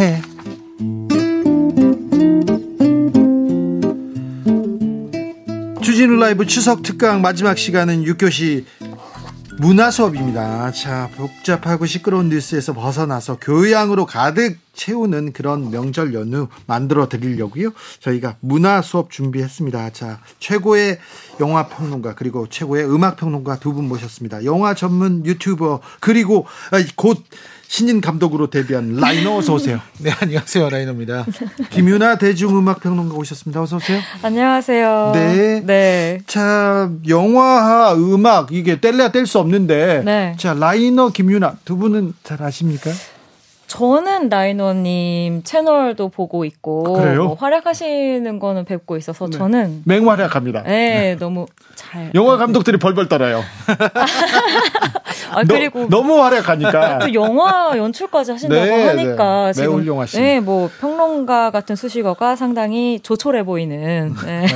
회. 주진우 라이브 추석 특강 마지막 시간은 6교시 문화 수업입니다. 자, 복잡하고 시끄러운 뉴스에서 벗어나서 교양으로 가득 채우는 그런 명절 연휴 만들어 드리려고요. 저희가 문화 수업 준비했습니다. 자, 최고의 영화 평론가 그리고 최고의 음악 평론가 두 분 모셨습니다. 영화 전문 유튜버 그리고 곧 신인 감독으로 데뷔한 라이너 어서 오세요. 네, 안녕하세요. 라이너입니다. 김윤하 대중음악 평론가 오셨습니다. 어서 오세요. 안녕하세요. 네. 네. 자, 영화와 음악 이게 뗄래야 뗄 수 없는데 네. 자, 라이너 김윤하 두 분은 잘 아십니까? 저는 라이너님 채널도 보고 있고 아, 그래요? 뭐 활약하시는 거는 뵙고 있어서 저는 맹활약합니다. 네, 너무 잘 영화 감독들이 벌벌 떨어요. 아, 너, 그리고 너 무 활약하니까. 또 영화 연출까지 하신다고 네, 하니까 네. 지금 매우 훌륭하신. 네, 뭐 평론가 같은 수식어가 상당히 조촐해 보이는. 네.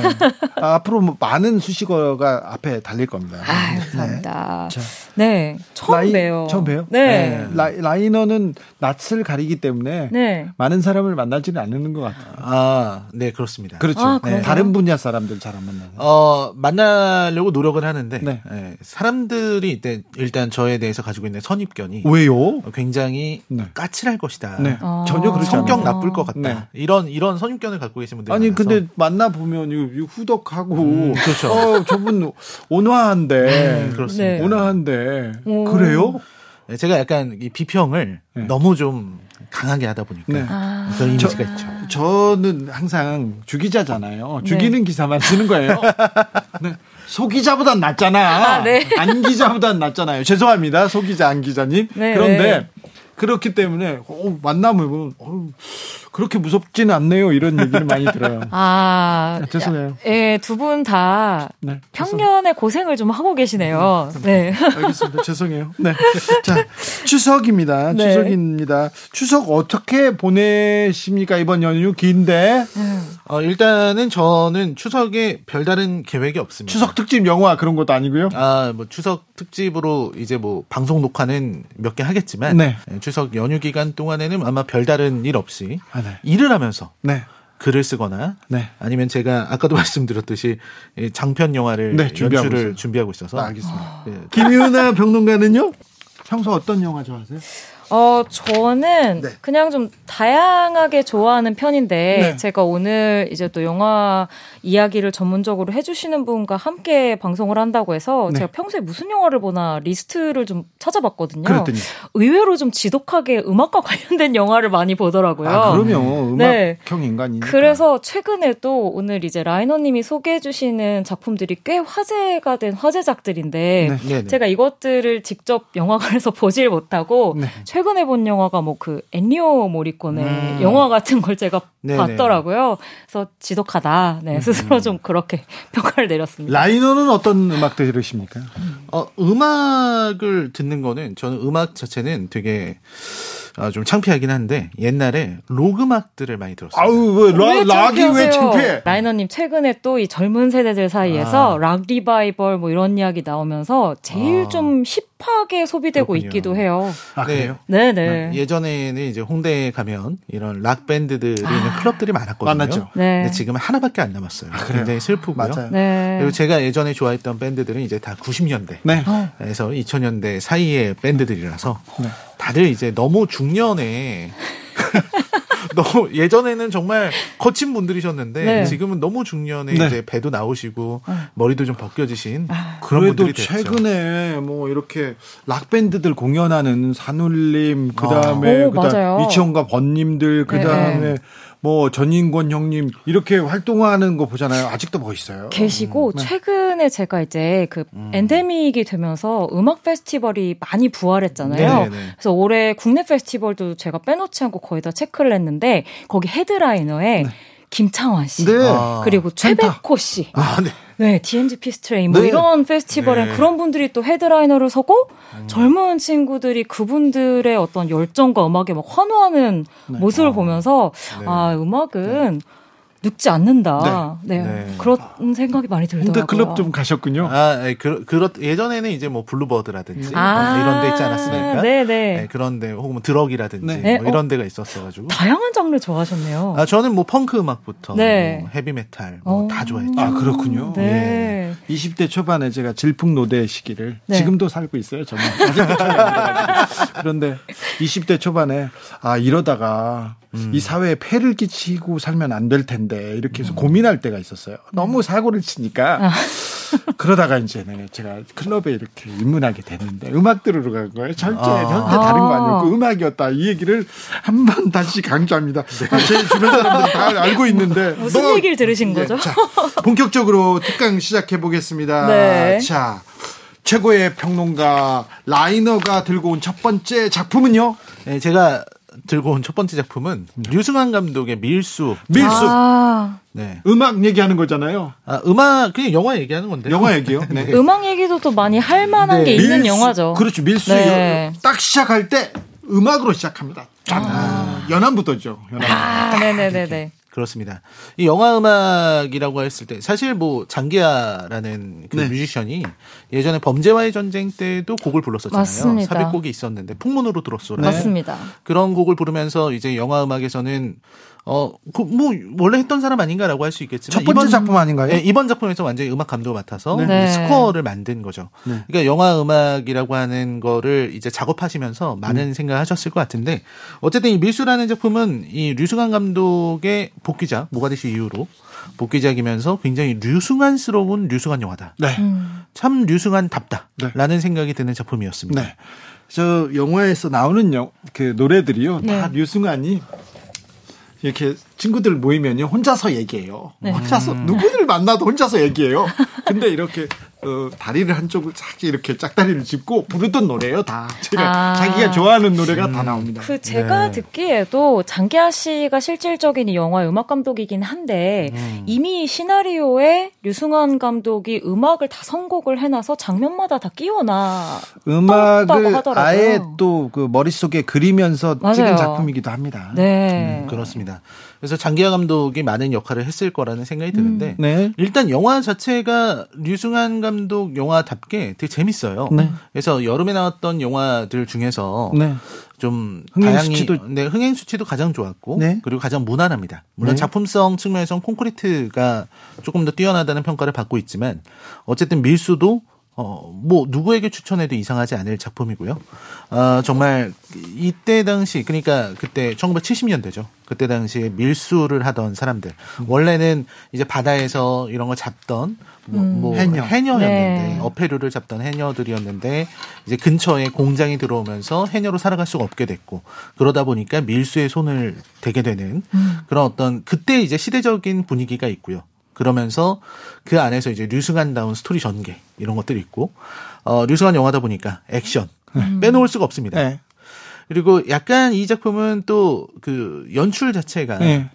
아, 앞으로 뭐 많은 수식어가 앞에 달릴 겁니다. 아유, 감사합니다. 자, 네, 처음 라이- 봬요. 처음 봬요? 네. 라, 라이 너는 낯을 가리기 때문에 네. 많은 사람을 만나지는 않는 것 같아요. 아, 네, 그렇습니다. 그렇죠. 아, 네. 다른 분야 사람들 잘 안 만나요. 어, 만나려고 노력을 하는데, 네. 예, 사람들이 일단, 일단 저에 대해서 가지고 있는 선입견이 왜요? 굉장히 네. 까칠할 것이다. 네. 아. 전혀 그렇지 성격 않아요. 나쁠 것 같다. 네. 이런, 이런 선입견을 갖고 계신 분들이 아니 많아서. 근데 만나 보면 이 후덕하고 음, 그렇죠. 어 저분 온화한데 음, 그렇습니다. 네. 온화한데 오. 그래요? 네, 제가 약간 이 비평을 네. 너무 좀 강하게 하다 보니까 네. 아. 그런 이미지가 있죠. 저는 항상 주기자잖아요. 네. 죽이는 기사만 쓰는 거예요. 네. 소기자보단 낫잖아. 아, 네. 안 기자보단 낫잖아요. 죄송합니다. 소기자 안 기자님. 네, 그런데 네. 그렇기 때문에 어, 만나면 어, 그렇게 무섭지는 않네요. 이런 얘기를 많이 들어요. 아, 아, 죄송해요. 예, 두 분다 네. 평년의 고생을 좀 하고 계시네요. 네. 알겠습니다. 죄송해요. 네. 자, 추석입니다. 네. 추석입니다. 추석 어떻게 보내십니까? 이번 연휴 긴데. 어, 일단은 저는 추석에 별다른 계획이 없습니다. 추석 특집 영화 그런 것도 아니고요. 아, 뭐 추석 특집으로 이제 뭐 방송 녹화는 몇 개 하겠지만 네. 예, 추석 연휴 기간 동안에는 아마 별다른 일 없이 아, 네. 일을 하면서 네. 글을 쓰거나 네. 아니면 제가 아까도 말씀드렸듯이 이 장편 영화를 네, 준비하고 연출을 있어요. 준비하고 있어서 아, 알겠습니다. 예, 김윤아 평론가는요? 평소 어떤 영화 좋아하세요? 어, 저는 네. 그냥 좀 다양하게 좋아하는 편인데, 네. 제가 오늘 이제 또 영화 이야기를 전문적으로 해주시는 분과 함께 방송을 한다고 해서, 네. 제가 평소에 무슨 영화를 보나 리스트를 좀 찾아봤거든요. 그랬더니. 의외로 좀 지독하게 음악과 관련된 영화를 많이 보더라고요. 아, 네. 음악형 인간이니까. 그래서 최근에 또 오늘 이제 라이너님이 소개해주시는 작품들이 꽤 화제가 된 화제작들인데 네. 제가 이것들을 직접 영화관에서 보질 못하고 네. 최근에 본 영화가 뭐 그 엔니오 모리콘의 음. 영화 같은 걸 제가 네네. 봤더라고요. 그래서 지독하다. 네, 스스로 좀 그렇게 평가를 내렸습니다. 라이너는 어떤 음악 들으십니까? 어, 음악을 듣는 거는 저는 음악 자체는 되게 아, 좀 창피하긴 한데 옛날에 록 음악들을 많이 들었어요. 아우, 왜, 라, 왜 락이 왜 창피하세요? 창피해? 라이너님 최근에 또 이 젊은 세대들 사이에서 락 리바이벌 뭐 이런 이야기 나오면서 제일 아. 좀 힙하게 소비되고 그렇군요. 있기도 해요. 아, 네. 그래요? 네네. 예전에는 이제 홍대에 가면 이런 락 밴드들이 있는 클럽들이 많았거든요. 많았죠. 네. 근데 지금은 하나밖에 안 남았어요. 그래요? 굉장히 슬프고요. 맞아요. 네. 그리고 제가 예전에 좋아했던 밴드들은 이제 다 90년대. 네. 에서 2000년대 사이의 밴드들이라서 네. 다들 이제 너무 중년에 너무 예전에는 정말 거친 분들이셨는데 네. 지금은 너무 중년에 네. 이제 배도 나오시고 머리도 좀 벗겨지신 아. 그런 그래도 분들이 됐죠. 최근에 뭐 이렇게 락 밴드들 공연하는 산울림 그다음에 오, 그다음 맞아요. 이치현과 번님들 그다음에 네. 뭐 전인권 형님 이렇게 활동하는 거 보잖아요. 아직도 멋있어요. 계시고 네. 최근에 제가 이제 그 엔데믹이 되면서 음악 페스티벌이 많이 부활했잖아요. 네, 네. 그래서 올해 국내 페스티벌도 제가 빼놓지 않고 거의 다 체크를 했는데 거기 headliner에 김창완 씨 네. 아. 그리고. 최백호 씨 아, 네. 네, DMZ 피스트레인 뭐 네. 이런 페스티벌에 네. 그런 분들이 또 headliner를 서고 젊은 친구들이 그분들의 어떤 열정과 음악에 막 환호하는 모습을 보면서 네. 아 음악은 늙지 않는다. 네, 네. 그런 생각이 많이 들더라고요. 홍대 클럽 좀 가셨군요. 아, 예, 그, 그렇, 예전에는 이제 뭐 블루버드라든지 아, 뭐 이런 데 있지 않았습니까? 네네. 네, 그런데 혹은 뭐 드럭이라든지 네. 뭐 이런 데가 있었어가지고. 다양한 장르 좋아하셨네요. 아, 저는 뭐 펑크 음악부터 네. 뭐 헤비메탈 뭐 어. 다 좋아했죠. 아 그렇군요. 네. 20대 초반에 제가 질풍노도의 시기를 네. 지금도 살고 있어요. 저는. 그런데 20대 초반에 아 이러다가 음. 이 사회에 폐를 끼치고 살면 안 될 텐데 이렇게 음. 해서 고민할 때가 있었어요. 너무 사고를 치니까 아. 그러다가 이제 네, 제가 클럽에 이렇게 입문하게 됐는데 음악 들으러 간 거예요. 절대 아. 절대 다른 거 아. 아니었고 음악이었다 이 얘기를 한 번 다시 강조합니다. 네. 아, 제 주변 사람들이 다 알고 있는데 무슨 너- 얘기를 들으신 예, 거죠? 자, 본격적으로 특강 시작해 보겠습니다. 네. 자, 최고의 평론가 라이너가 들고 온 첫 번째 작품은요. 네, 제가 들고 온 첫 번째 작품은 류승환 감독의 밀수. 밀수. 아, 네. 음악 얘기하는 거잖아요. 아, 음악, 그냥 영화 얘기하는 건데. 영화 얘기요. 네. 음악 얘기도 또 많이 할 만한 네. 게 있는 밀수. 영화죠. 그렇죠. 밀수. 네. 딱 시작할 때 음악으로 시작합니다. 쫙. 연안부터죠. 연안. 아, 네네네네. 그렇습니다. 이 영화 음악이라고 했을 때 사실 뭐 장기하라는 그 네. 뮤지션이 예전에 범죄와의 전쟁 때도 곡을 불렀었잖아요. 맞습니다. 삽입곡이 있었는데 풍문으로 들었소라. 맞습니다. 그런 곡을 부르면서 이제 영화 음악에서는 어, 그, 뭐, 원래 했던 사람 아닌가라고 할 수 있겠지만. 첫 번째 작품 아닌가요? 네, 이번 작품에서 완전히 음악 감독을 맡아서 네. 스코어를 만든 거죠. 네. 그러니까 영화 음악이라고 하는 거를 이제 작업하시면서 많은 생각을 하셨을 것 같은데 어쨌든 이 밀수라는 작품은 이 류승환 감독의 복귀작, 모가디슈 이후로 복귀작이면서 굉장히 류승환스러운 류승환 영화다. 네. 음. 참 류승환답다. 네. 라는 생각이 드는 작품이었습니다. 네. 저 영화에서 나오는 영, 그 노래들이요. 다 네. 류승환이 이렇게 친구들 모이면요. 혼자서 얘기해요. 네. 혼자서 누구를 만나도 혼자서 얘기해요. 근데 이렇게 어, 다리를 한쪽을 쫙 이렇게 짝다리를 짚고 부르던 노래예요. 다 제가 아. 자기가 좋아하는 노래가 다 나옵니다. 그 제가 네. 듣기에도 장기하 씨가 실질적인 이 영화의 음악 감독이긴 한데 이미 시나리오에 류승환 감독이 음악을 다 선곡을 해놔서 장면마다 다 끼워놔. 음악을 하더라고요. 아예 또 그 머릿속에 그리면서 찍은 맞아요. 작품이기도 합니다. 네. 음, 그렇습니다. 그래서 장기하 감독이 많은 역할을 했을 거라는 생각이 드는데 네. 일단 영화 자체가 류승환 감독 영화답게 되게 재밌어요. 네. 그래서 여름에 나왔던 영화들 중에서 네. 좀 흥행 다양히 수치도- 네, 흥행 수치도 가장 좋았고 네. 그리고 가장 무난합니다. 물론 네. 작품성 측면에선 콘크리트가 조금 더 뛰어나다는 평가를 받고 있지만 어쨌든 밀수도 어, 뭐, 누구에게 추천해도 이상하지 않을 작품이고요. 어, 정말, 이때 당시, 그러니까 그때 1970년대죠. 그때 당시에 밀수를 하던 사람들. 원래는 이제 바다에서 이런 걸 잡던, 뭐, 뭐 해녀. 해녀였는데, 네. 어패류를 잡던 해녀들이었는데, 이제 근처에 공장이 들어오면서 해녀로 살아갈 수가 없게 됐고, 그러다 보니까 밀수에 손을 대게 되는 그런 어떤, 그때 이제 시대적인 분위기가 있고요. 그러면서 그 안에서 이제 류승환다운 스토리 전개 이런 것들이 있고 어 류승환 영화다 보니까 액션 빼놓을 수가 없습니다. 네. 그리고 약간 이 작품은 또 그 연출 자체가 네.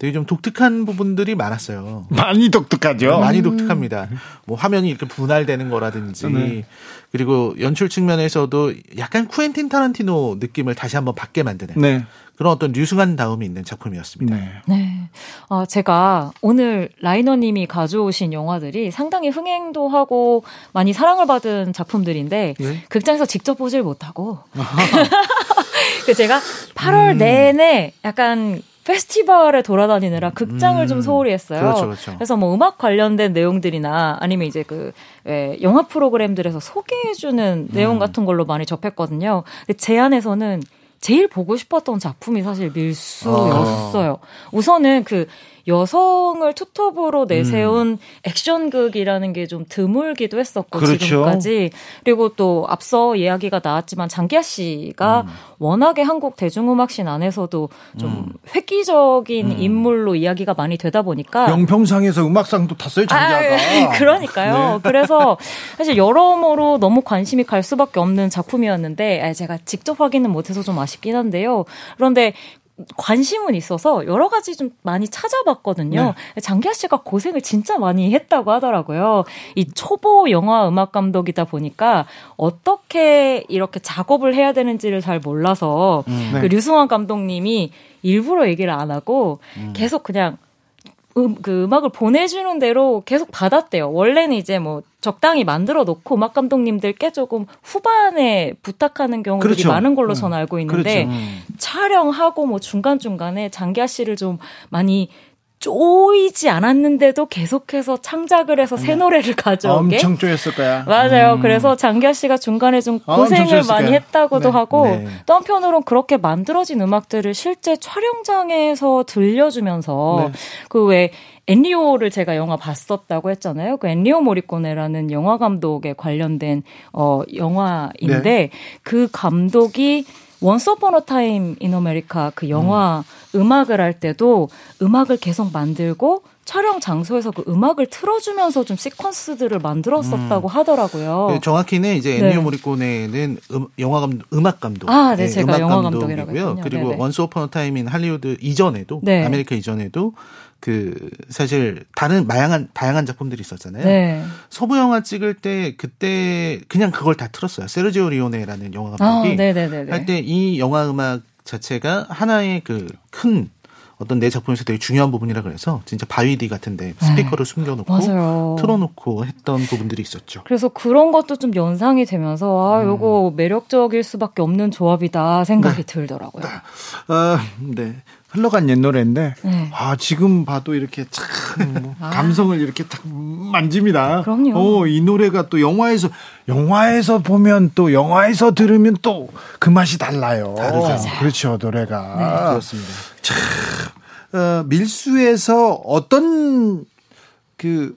되게 좀 독특한 부분들이 많았어요. 많이 독특하죠. 많이 독특합니다. 뭐 화면이 이렇게 분할되는 거라든지 네. 그리고 연출 측면에서도 약간 쿠엔틴 타란티노 느낌을 다시 한번 받게 만드는 네. 그런 어떤 류승환 다움이 있는 작품이었습니다. 네. 네. 아, 제가 오늘 라이너님이 가져오신 영화들이 상당히 흥행도 하고 많이 사랑을 받은 작품들인데 네. 극장에서 직접 보질 못하고 그 제가 8월 내내 약간 페스티벌에 돌아다니느라 극장을 좀 소홀히 했어요. 그렇죠, 그렇죠. 래서뭐 음악 관련된 내용들이나 아니면 이제 그 예, 영화 프로그램들에서 소개해주는 내용 같은 걸로 많이 접했거든요. 근데 제 안에서는 제일 보고 싶었던 작품이 사실 밀수였어요. 아. 우선은 그 여성을 투톱으로 내세운 음. 액션극이라는 게 좀 드물기도 했었고 그렇죠. 지금까지 그리고 또 앞서 이야기가 나왔지만 장기하 씨가 음. 워낙에 한국 대중음악씬 안에서도 좀 음. 획기적인 음. 인물로 이야기가 많이 되다 보니까 영평상에서 음악상도 탔어요 장기하가. 아, 그러니까요. 네. 그래서 사실 여러모로 너무 관심이 갈 수밖에 없는 작품이었는데 제가 직접 확인은 못해서 좀 아쉽긴 한데요. 그런데 관심은 있어서 여러 가지 좀 많이 찾아봤거든요. 네. 장기하 씨가 고생을 진짜 많이 했다고 하더라고요. 이 초보 영화 음악 감독이다 보니까 어떻게 이렇게 작업을 해야 되는지를 잘 몰라서 음, 네. 그 류승환 감독님이 일부러 얘기를 안 하고 음. 계속 그냥 음, 그 음악을 보내주는 대로 계속 받았대요. 원래는 이제 뭐 적당히 만들어 놓고 음악 감독님들께 조금 후반에 부탁하는 경우들이 그렇죠. 많은 걸로 저는 알고 있는데 그렇죠. 음. 촬영하고 뭐 중간 중간에 장기하 씨를 좀 많이 쪼이지 않았는데도 계속해서 창작을 해서 새 노래를 가져오게 엄청 쪼였을 거야. 맞아요. 음. 그래서 장기하 씨가 중간에 좀 고생을 많이 했다고도 네. 하고 네. 또 한편으로는 그렇게 만들어진 음악들을 실제 촬영장에서 들려주면서 네. 그 왜 엔니오를 제가 영화 봤었다고 했잖아요. 그 엔니오 모리코네라는 영화 감독에 관련된 어 영화인데 네. 그 감독이 Once Upon a Time in America 그 영화 음. 악을 할 때도 음악을 계속 만들고 촬영 장소에서 그 음악을 틀어주면서 좀 시퀀스들을 만들었었다고 음. 하더라고요. 네, 정확히는 이제 네. 엔니오 모리코네는 음, 영화 감독, 음악 감독. 아, 네, 네 제가 영화 감독이고요. 그리고 Once Upon a Time in Hollywood 이전에도 네. 아메리카 이전에도 그 사실 다른 다양한 다양한 작품들이 있었잖아요. 네. 서부 영화 찍을 때 그때 그냥 그걸 다 틀었어요. 세르지오 리오네라는 영화 감독이 아, 할때 이 영화 음악 자체가 하나의 그 큰 어떤 내 작품에서 되게 중요한 부분이라 그래서 진짜 바위디 같은데 스피커를 네. 숨겨놓고 맞아요. 틀어놓고 했던 부분들이 있었죠. 그래서 그런 것도 좀 연상이 되면서 아 음. 요거 매력적일 수밖에 없는 조합이다 생각이 네. 들더라고요. 네. 어, 네. 흘러간 옛 노래인데 네. 아 지금 봐도 이렇게 참 아. 감성을 이렇게 딱 만집니다. 그럼요. 어, 이 노래가 또 영화에서 영화에서 보면 또 영화에서 들으면 또 그 맛이 달라요. 다르죠. 그렇죠 노래가 네. 그렇습니다. 참 어, 밀수에서 어떤 그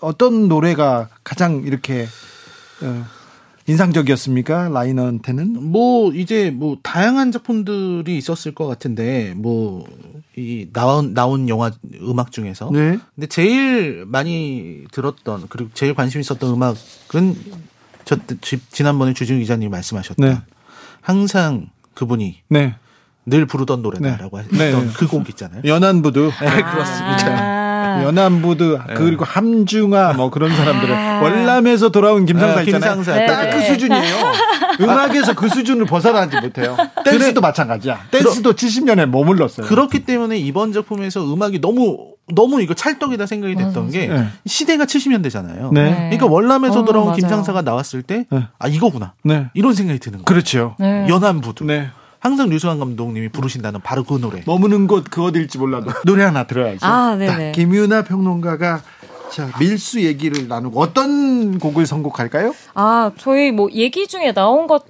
어떤 노래가 가장 이렇게 어, 인상적이었습니까? 라이너한테는? 뭐 이제 뭐 다양한 작품들이 있었을 것 같은데 뭐 이 나온 나온 영화 음악 중에서 네. 근데 제일 많이 들었던 그리고 제일 관심 있었던 음악은 저 지난번에 주진 기자님 말씀하셨던 네. 항상 그분이 네. 늘 부르던 노래다라고 네. 했던 네. 그곡 있잖아요. 연안부두. 네, 그렇습니다. 아~ 연안부드 네. 그리고 함중아 뭐 그런 사람들을 아. 월남에서 돌아온 김상사 아, 있잖아요. 김상사. 딱그 네. 수준이에요. 음악에서 그 수준을 벗어나지 못해요. 댄스도 그래. 마찬가지야. 댄스도 그러, 70년에 머물렀어요. 그렇기 때문에 이번 작품에서 음악이 너무 너무 이거 찰떡이다 생각이 됐던 게 네. 시대가 70년대잖아요. 네. 그러니까 월남에서 어, 돌아온 맞아요. 김상사가 나왔을 때 아 이거구나. 네. 이런 생각이 드는 거예요. 그렇죠. 연안부두. 네. 항상 류승환 감독님이 부르신다는 바로 그 노래. 머무는 곳 그 어딜지 몰라도 노래 하나 들어야죠. 아, 네네. 김유나 평론가가 자, 밀수 얘기를 나누고 어떤 곡을 선곡할까요? 아, 저희 뭐 얘기 중에 나온 것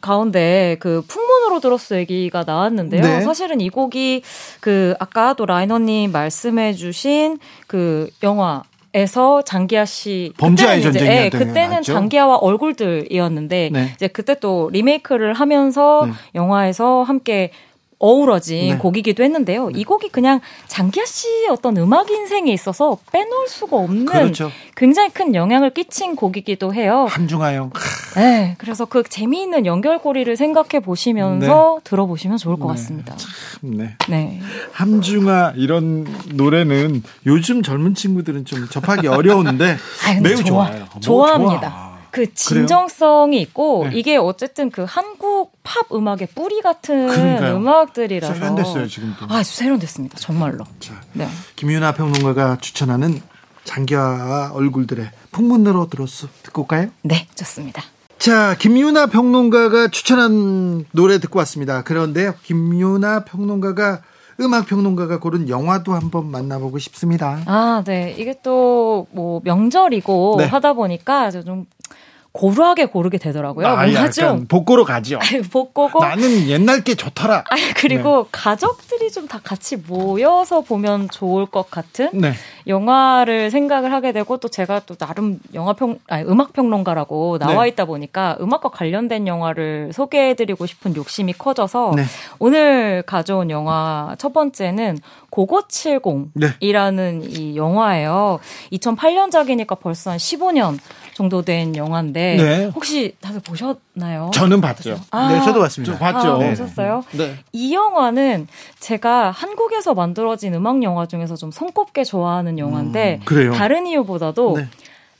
가운데 그 풍문으로 들었어 얘기가 나왔는데요. 네. 사실은 이 곡이 그 아까도 라이너님 말씀해주신 그 영화 에서 장기하 씨 범죄와의 전쟁 예, 그때는 나왔죠? 장기하와 얼굴들이었는데 네. 이제 그때 또 리메이크를 하면서 네. 영화에서 함께 어우러진 네. 곡이기도 했는데요. 이 곡이 그냥 장기하 씨의 어떤 음악 인생에 있어서 빼놓을 수가 없는 그렇죠. 굉장히 큰 영향을 끼친 곡이기도 해요. 함중하영. 네, 그래서 그 재미있는 연결고리를 생각해 보시면서 네. 들어보시면 좋을 것 네. 같습니다. 참, 네. 네. 함중하 이런 노래는 요즘 젊은 친구들은 좀 접하기 어려운데 매우 좋아. 좋아요. 좋아합니다. 좋아. 그 진정성이 있고 네. 이게 어쨌든 그 한국 팝 음악의 뿌리 같은 그러니까요. 음악들이라서 세련됐어요 지금도. 아 세련됐습니다 정말로. 자, 네. 김윤아 평론가가 추천하는 장기화 얼굴들의 풍문으로 들었어 듣고 올까요? 네 좋습니다. 자, 김윤아 평론가가 추천한 노래 듣고 왔습니다. 그런데요, 김윤아 평론가가 음악 평론가가 고른 영화도 한번 만나보고 싶습니다. 아, 네. 이게 또 뭐 명절이고 네. 하다 보니까 좀 고루하게 고르게 되더라고요. 아, 뭔가 좀 복고로 가죠. 복고고 나는 옛날 게 좋더라. 아 그리고 네. 가족들이 좀 다 같이 모여서 보면 좋을 것 같은 네. 영화를 생각을 하게 되고 또 제가 또 나름 영화평 아니 음악 평론가라고 나와 네. 있다 보니까 음악과 관련된 영화를 소개해드리고 싶은 욕심이 커져서 네. 오늘 가져온 영화 첫 번째는 고고70이라는 네. 이 영화예요. 2008년작이니까 벌써 한 15년 정도 된 영화인데 네. 혹시 다들 보셨나요? 저는 봤죠. 아, 네, 저도 봤습니다. 봤죠. 아, 네. 보셨어요? 네. 이 영화는 제가 한국에서 만들어진 음악 영화 중에서 좀 손꼽게 좋아하는 영화인데 음, 다른 이유보다도 네.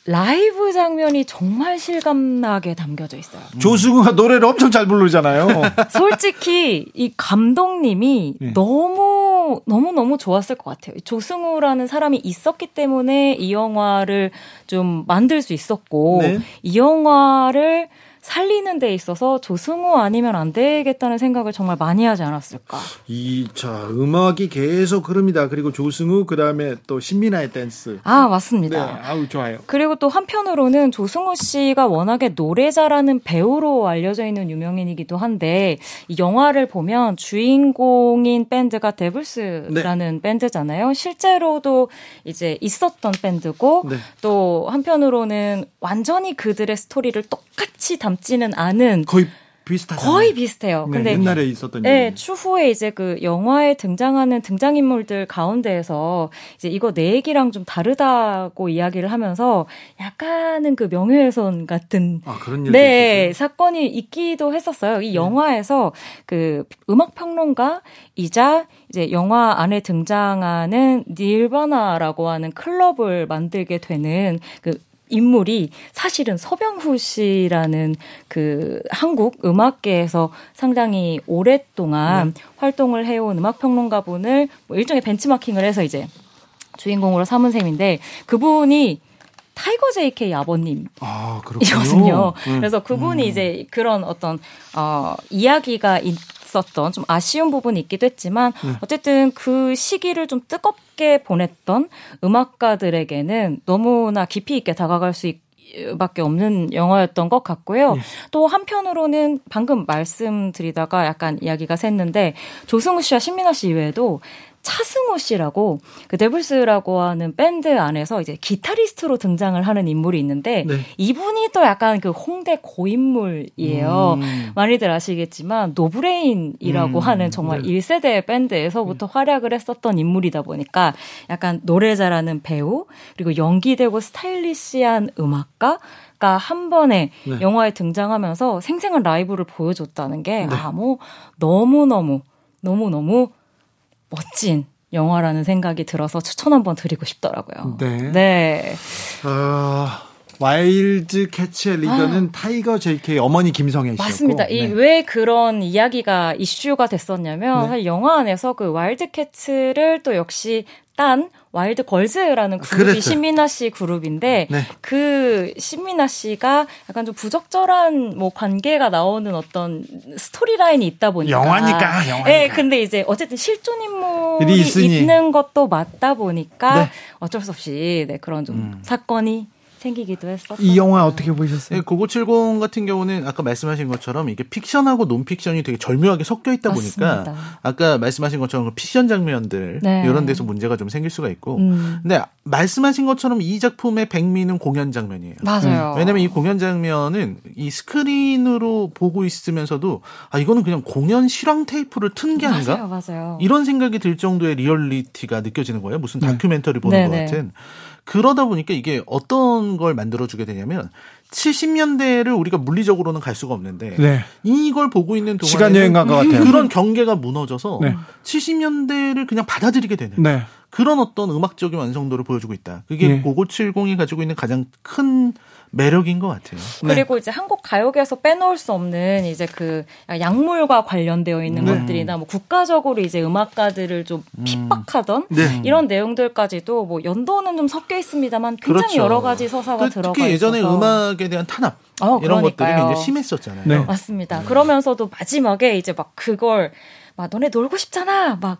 라이브 장면이 정말 실감나게 담겨져 있어요. 음. 조승우가 노래를 엄청 잘 부르잖아요. 솔직히 이 감독님이 네. 너무 너무 너무 좋았을 것 같아요. 조승우라는 사람이 있었기 때문에 이 영화를 좀 만들 수 있었고 네. 이 영화를 살리는 데 있어서 조승우 아니면 안 되겠다는 생각을 정말 많이 하지 않았을까. 이, 자, 음악이 계속 흐릅니다. 그리고 조승우, 그 다음에 또 신민아의 댄스. 아, 맞습니다. 네, 아우, 좋아요. 그리고 또 한편으로는 조승우 씨가 워낙에 노래 잘하는 배우로 알려져 있는 유명인이기도 한데, 이 영화를 보면 주인공인 밴드가 데블스라는 네. 밴드잖아요. 실제로도 이제 있었던 밴드고, 네. 또 한편으로는 완전히 그들의 스토리를 똑같이 담 닮지는 않은 거의 비슷하죠. 거의 비슷해요. 네, 근데 옛날에 있었던 네, 추후에 이제 그 영화에 등장하는 등장 인물들 가운데에서 이제 이거 내 얘기랑 좀 다르다고 이야기를 하면서 약간은 그 명예훼손 같은 아, 그런 네, 사건이 있기도 했었어요. 이 네. 영화에서 그 음악 평론가이자 이제 영화 안에 등장하는 닐바나라고 하는 클럽을 만들게 되는 그 인물이 사실은 서병후 씨라는 그 한국 음악계에서 상당히 오랫동안 네. 활동을 해온 음악 평론가분을 뭐 일종의 벤치마킹을 해서 이제 주인공으로 삼은 셈인데 그분이 타이거 JK 아버님이거든요. 아, 음. 그래서 그분이 음. 이제 그런 어떤 어 이야기가 있었던 좀 아쉬운 부분이 있기도 했지만 네. 어쨌든 그 시기를 좀 뜨겁게 보냈던 음악가들에게는 너무나 깊이 있게 다가갈 수 있. 밖에 없는 영화였던 것 같고요. 네. 또 한편으로는 방금 말씀드리다가 약간 이야기가 샜는데 조승우 씨와 신민아 씨 이외에도 차승우 씨라고 그 데블스라고 하는 밴드 안에서 이제 기타리스트로 등장을 하는 인물이 있는데 네. 이분이 또 약간 그 홍대 고인물이에요. 음. 많이들 아시겠지만 노브레인이라고 음. 하는 정말 네. 1세대 밴드에서부터 네. 활약을 했었던 인물이다 보니까 약간 노래 잘하는 배우 그리고 연기되고 스타일리시한 음악가가 한 번에 네. 영화에 등장하면서 생생한 라이브를 보여줬다는 게, 네. 아, 뭐, 너무너무, 너무너무 멋진 영화라는 생각이 들어서 추천 한번 드리고 싶더라고요. 네. 네. 어, 와일드 캐츠의 리더는 아. 타이거 JK 어머니 김성애 씨였고 맞습니다. 네. 이 왜 그런 이야기가 이슈가 됐었냐면 네. 사실 영화 안에서 그 와일드 캐츠를 또 역시 딴 와일드 걸즈라는 그룹이 그랬어요. 신민아 씨 그룹인데 네. 그 신민아 씨가 약간 좀 부적절한 뭐 관계가 나오는 어떤 스토리 라인이 있다 보니까 영화니까 영화니까. 네, 근데 이제 어쨌든 실존 인물이 있는 것도 맞다 보니까 네. 어쩔 수 없이 네, 그런 좀 음. 사건이 생기기도 했었어요. 이 영화 어떻게 보셨어요? 네, 고고70 같은 경우는 아까 말씀하신 것처럼 이게 픽션하고 논픽션이 되게 절묘하게 섞여 있다 맞습니다. 보니까 아까 말씀하신 것처럼 그 픽션 장면들 네. 이런 데서 문제가 좀 생길 수가 있고 음. 근데 말씀하신 것처럼 이 작품의 백미는 공연 장면이에요. 맞아요. 음. 왜냐하면 이 공연 장면은 이 스크린으로 보고 있으면서도 아 이거는 그냥 공연 실황 테이프를 튼 게 아닌가? 맞아요, 맞아요. 이런 생각이 들 정도의 리얼리티가 느껴지는 거예요. 무슨 네. 다큐멘터리 보는 네. 것 같은. 그러다 보니까 이게 어떤 걸 만들어주게 되냐면 70년대를 우리가 물리적으로는 갈 수가 없는데 네. 이걸 보고 있는 동안에 시간 여행 간 것 같아요. 그런 경계가 무너져서 네. 70년대를 그냥 받아들이게 되는 네. 그런 어떤 음악적인 완성도를 보여주고 있다. 그게 네. 고고 70이 가지고 있는 가장 큰 매력인 것 같아요. 네. 그리고 네. 이제 한국 가요계에서 빼놓을 수 없는 이제 그 약물과 관련되어 있는 네. 것들이나 뭐 국가적으로 이제 음악가들을 좀 음. 핍박하던 네. 이런 내용들까지도 뭐 연도는 좀 섞여 있습니다만 굉장히 그렇죠. 여러 가지 서사가 들어가 특히 예전에 있어서. 음악에 대한 탄압 어, 이런 것들이 굉장히 심했었잖아요. 네. 맞습니다. 그러면서도 마지막에 이제 막 그걸 막 너네 놀고 싶잖아 막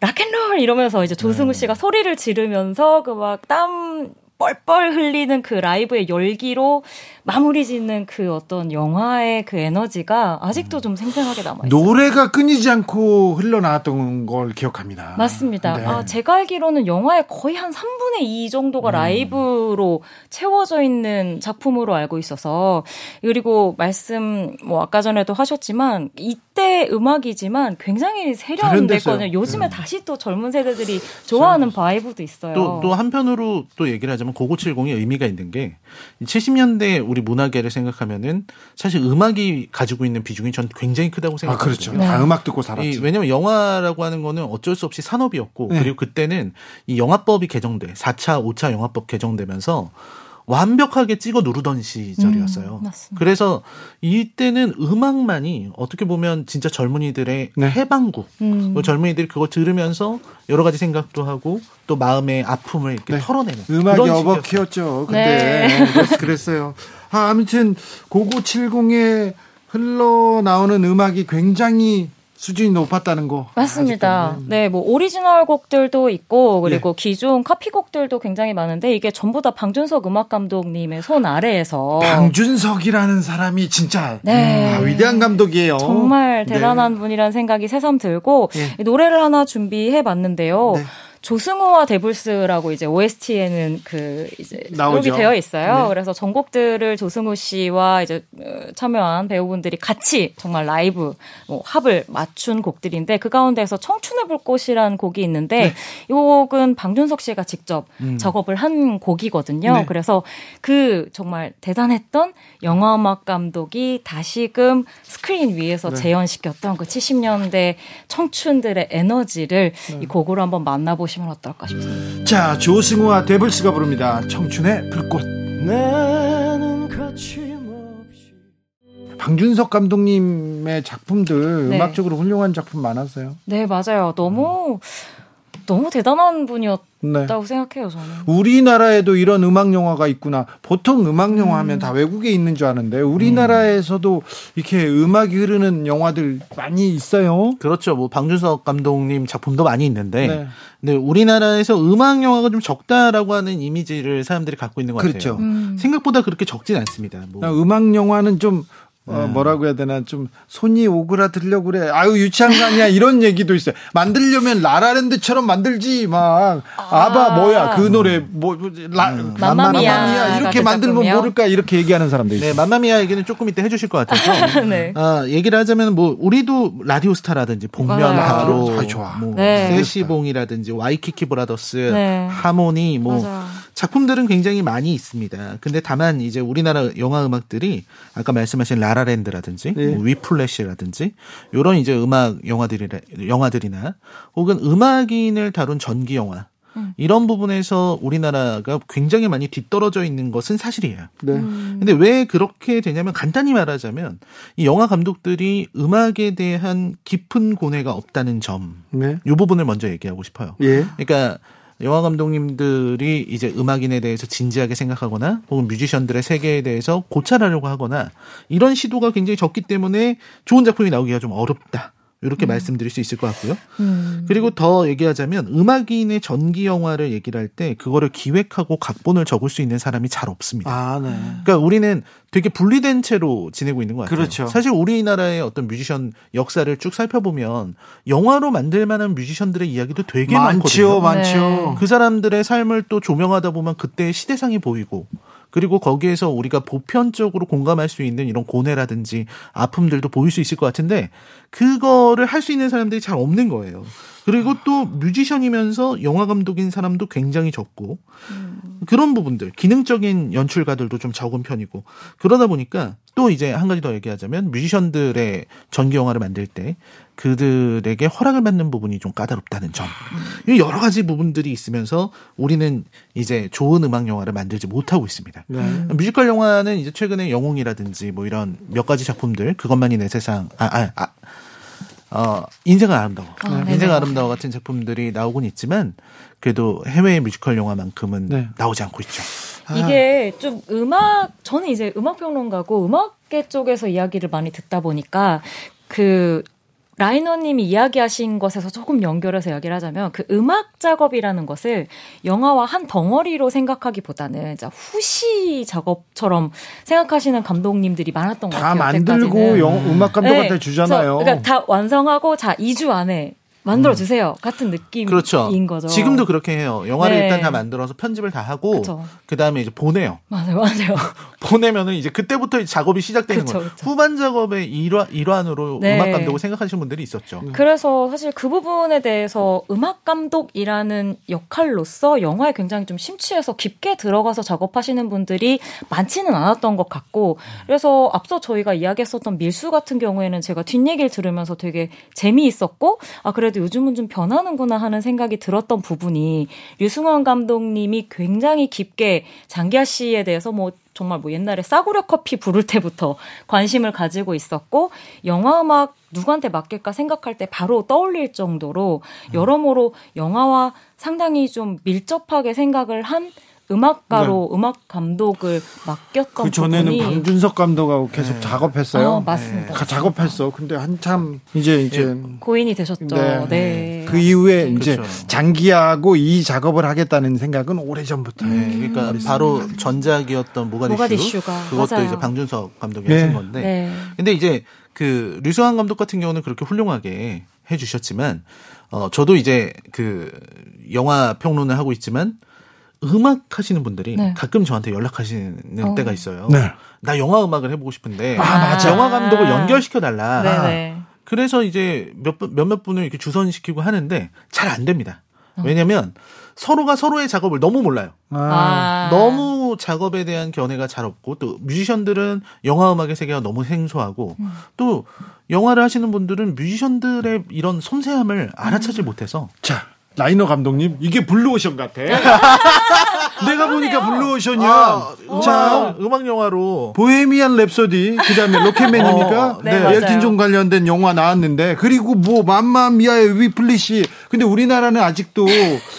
락앤롤 이러면서 이제 조승우 씨가 소리를 지르면서 그 막 땀 뻘뻘 흘리는 그 라이브의 열기로 마무리 짓는 그 어떤 영화의 그 에너지가 아직도 좀 생생하게 남아있어요. 노래가 끊이지 않고 흘러나왔던 걸 기억합니다. 맞습니다. 네. 아, 제가 알기로는 영화의 거의 한 3분의 2 정도가 음. 라이브로 채워져 있는 작품으로 알고 있어서 그리고 말씀 뭐 아까 전에도 하셨지만 이때 음악이지만 굉장히. 세련됐거든요. 요즘에 다시 또 젊은 세대들이 좋아하는 바이브도 있어요. 또, 또 한편으로 또 얘기를 하자면 9970이 의미가 있는 게 70년대 우리 문화계를 생각하면은 사실 음악이 가지고 있는 비중이 전 굉장히 크다고 아, 생각하거든요. 그렇죠. 다 음악 듣고 살았지. 이, 왜냐면 영화라고 하는 거는 어쩔 수 없이 산업이었고 네. 그리고 그때는 이 영화법이 개정돼 4차, 5차 영화법 개정되면서 완벽하게 찍어 누르던 시절이었어요. 음, 맞습니다. 그래서 이때는 음악만이 어떻게 보면 진짜 젊은이들의 네. 해방구. 음. 그 젊은이들이 그거 들으면서 여러 가지 생각도 하고 또 마음의 아픔을 이렇게 네. 털어내는 음악이. 어버키였죠. 그때 네. 그랬어요. 아, 아무튼 고고칠공에 흘러나오는 음악이 굉장히 수준이 높았다는 거. 맞습니다. 아직까지. 네, 뭐 오리지널 곡들도 있고 그리고 기존 카피곡들도 굉장히 많은데 이게 전부 다 방준석 음악 감독님의 손 아래에서 방준석이라는 사람이 진짜 네. 아, 위대한 감독이에요. 정말 네. 대단한 분이라는 생각이 새삼 들고 예. 노래를 하나 준비해 봤는데요. 네. 조승우와 데블스라고 이제 OST에는 그 이제 나오죠. 기록이 되어 있어요. 네. 그래서 전곡들을 조승우 씨와 이제 어, 참여한 배우분들이 같이 정말 라이브 뭐 합을 맞춘 곡들인데 그 가운데서 청춘의 불꽃이라는 곡이 있는데 네. 이 곡은 방준석 씨가 직접 작업을 한 곡이거든요. 음. 네. 그래서 그 정말 대단했던 영화 음악 감독이 다시금 스크린 위에서 네. 재현시켰던 그 70년대 청춘들의 에너지를 네. 이 곡으로 한번 만나보시 면 어떨까 싶습니다. 자, 조승우와 데블스가 부릅니다. 청춘의 불꽃. 나는 거침없이 방준석 감독님의 작품들 네. 음악적으로 훌륭한 작품 많았어요. 네, 맞아요. 너무 너무 대단한 분이었다고 네. 생각해요, 저는. 우리나라에도 이런 음악 영화가 있구나. 보통 음악 영화 하면 다 외국에 있는 줄 아는데 우리나라에서도 이렇게 음악이 흐르는 영화들 많이 있어요. 그렇죠. 뭐 방준석 감독님 작품도 많이 있는데, 네. 근데 우리나라에서 음악 영화가 좀 적다라고 하는 이미지를 사람들이 갖고 있는 것 그렇죠. 같아요. 음. 생각보다 그렇게 적진 않습니다. 뭐나 음악 영화는 좀 어, 뭐라고 해야 되나 좀 손이 오그라들려고 그래. 아유 유치한 거 아니야 이런 얘기도 있어요. 만들려면 라라랜드처럼 만들지 막 아 바 뭐야 그 노래 뭐 라, 맘마미아가 맘마미아 이렇게 그 만들면 작품이요? 모를까 이렇게 얘기하는 사람도 있어요. 네, 맘마미아 얘기는 조금 이따 해주실 것 같아서. 네. 아, 얘기를 하자면 뭐 우리도 라디오 스타라든지 복면 맞아요. 가로, 아, 좋아. 뭐 네. 세시봉이라든지 와이키키 브라더스, 네. 하모니 뭐 맞아요. 작품들은 굉장히 많이 있습니다. 근데 다만 이제 우리나라 영화 음악들이 아까 말씀하신 라라랜드라든지 네. 뭐 위플래시라든지 요런 이제 음악 영화들이 영화들이나 혹은 음악인을 다룬 전기 영화 음. 이런 부분에서 우리나라가 굉장히 많이 뒤떨어져 있는 것은 사실이에요. 네. 음. 근데 왜 그렇게 되냐면 간단히 말하자면 이 영화 감독들이 음악에 대한 깊은 고뇌가 없다는 점. 네. 이 부분을 먼저 얘기하고 싶어요. 예. 그러니까 영화 감독님들이 이제 음악인에 대해서 진지하게 생각하거나 혹은 뮤지션들의 세계에 대해서 고찰하려고 하거나 이런 시도가 굉장히 적기 때문에 좋은 작품이 나오기가 좀 어렵다. 이렇게 말씀드릴 수 있을 것 같고요. 음. 그리고 더 얘기하자면 음악인의 전기 영화를 얘기를 할 때 그거를 기획하고 각본을 적을 수 있는 사람이 잘 없습니다. 아, 네. 그러니까 우리는 되게 분리된 채로 지내고 있는 것 같아요. 그렇죠. 사실 우리나라의 어떤 뮤지션 역사를 쭉 살펴보면 영화로 만들 만한 뮤지션들의 이야기도 되게 많지요, 많거든요. 많지요. 그 사람들의 삶을 또 조명하다 보면 그때의 시대상이 보이고 그리고 거기에서 우리가 보편적으로 공감할 수 있는 이런 고뇌라든지 아픔들도 보일 수 있을 것 같은데 그거를 할 수 있는 사람들이 잘 없는 거예요. 그리고 또 뮤지션이면서 영화 감독인 사람도 굉장히 적고 그런 부분들 기능적인 연출가들도 좀 적은 편이고 그러다 보니까 또 이제 한 가지 더 얘기하자면 뮤지션들의 전기 영화를 만들 때 그들에게 허락을 받는 부분이 좀 까다롭다는 점. 이 여러 가지 부분들이 있으면서 우리는 이제 좋은 음악 영화를 만들지 못하고 있습니다. 네. 뮤지컬 영화는 이제 최근에 영웅이라든지 뭐 이런 몇 가지 작품들 그것만이 내 세상 아, 아, 아 어, 인생은 아름다워. 아, 네네. 인생 아름다워 같은 작품들이 나오곤 있지만 그래도 해외 뮤지컬 영화만큼은 네. 나오지 않고 있죠. 이게 좀 음악 저는 이제 음악 평론가고 음악계 쪽에서 이야기를 많이 듣다 보니까 그 라이너님이 이야기하신 것에서 조금 연결해서 이야기를 하자면 그 음악 작업이라는 것을 영화와 한 덩어리로 생각하기보다는 자 후시 작업처럼 생각하시는 감독님들이 많았던 것다 같아요. 만들고 그때까지는. 영, 음악 감독한테 네, 주잖아요. 그러니까 다 완성하고 자 2주 안에 만들어 주세요 같은 느낌인 그렇죠. 거죠. 지금도 그렇게 해요. 영화를 네. 일단 다 만들어서 편집을 다 하고. 그 다음에 이제 보내요. 맞아요, 맞아요. 보내면은 이제 그때부터 작업이 시작되는 그쵸, 거예요. 그쵸. 후반 작업의 일환, 일환으로 네. 음악 감독을 생각하시는 분들이 있었죠. 그래서 사실 그 부분에 대해서 음악 감독이라는 역할로서 영화에 굉장히 좀 심취해서 깊게 들어가서 작업하시는 분들이 많지는 않았던 것 같고 그래서 앞서 저희가 이야기했었던 밀수 같은 경우에는 제가 뒷얘기를 들으면서 되게 재미있었고 아 그래 도 요즘은 좀 변하는구나 하는 생각이 들었던 부분이 류승원 감독님이 굉장히 깊게 장기하 씨에 대해서 뭐 정말 뭐 옛날에 싸구려 커피 부를 때부터 관심을 가지고 있었고 영화 음악 누구한테 맡길까 생각할 때 바로 떠올릴 정도로 여러모로 영화와 상당히 좀 밀접하게 생각을 한 음악가로 음악 감독을 맡겼던 그 전에는 부분이 방준석 감독하고 계속 작업했어요. 어, 맞습니다. 가- 작업했어. 근데 한참 이제 이제 고인이 되셨죠. 네. 네. 그 이후에 이제 그렇죠. 장기하고 이 작업을 하겠다는 생각은 오래 전부터. 네, 그러니까 바로 전작이었던 모가디슈, 모가디슈 가, 그것도 맞아요. 이제 방준석 감독이 네. 하신 건데 네. 근데 이제 그 류승환 감독 같은 경우는 그렇게 훌륭하게 해주셨지만 어 저도 이제 그 영화 평론을 하고 있지만 음악 하시는 분들이 네. 가끔 저한테 연락하시는 어. 때가 있어요. 네. 나 영화 음악을 해보고 싶은데 아, 맞아. 영화 감독을 연결시켜 달라. 네네. 그래서 이제 몇 분- 몇몇 분을 이렇게 주선시키고 하는데 잘 안 됩니다. 어. 왜냐면 서로가 서로의 작업을 너무 몰라요. 아. 너무 작업에 대한 견해가 잘 없고 또 뮤지션들은 영화 음악의 세계가 너무 생소하고 음. 또 영화를 하시는 분들은 뮤지션들의 이런 섬세함을 알아채지 못해서 자, 라이너 감독님, 이게 블루오션 같아. 내가 보니까 블루오션이야. 아, 자, 음악, 영화로 보헤미안 랩소디, 그 다음에 로켓맨입니까? 어, 네, 맞아요. 엘튼 존 관련된 영화 나왔는데, 그리고 뭐, 맘마미아의 위플래시. 근데 우리나라는 아직도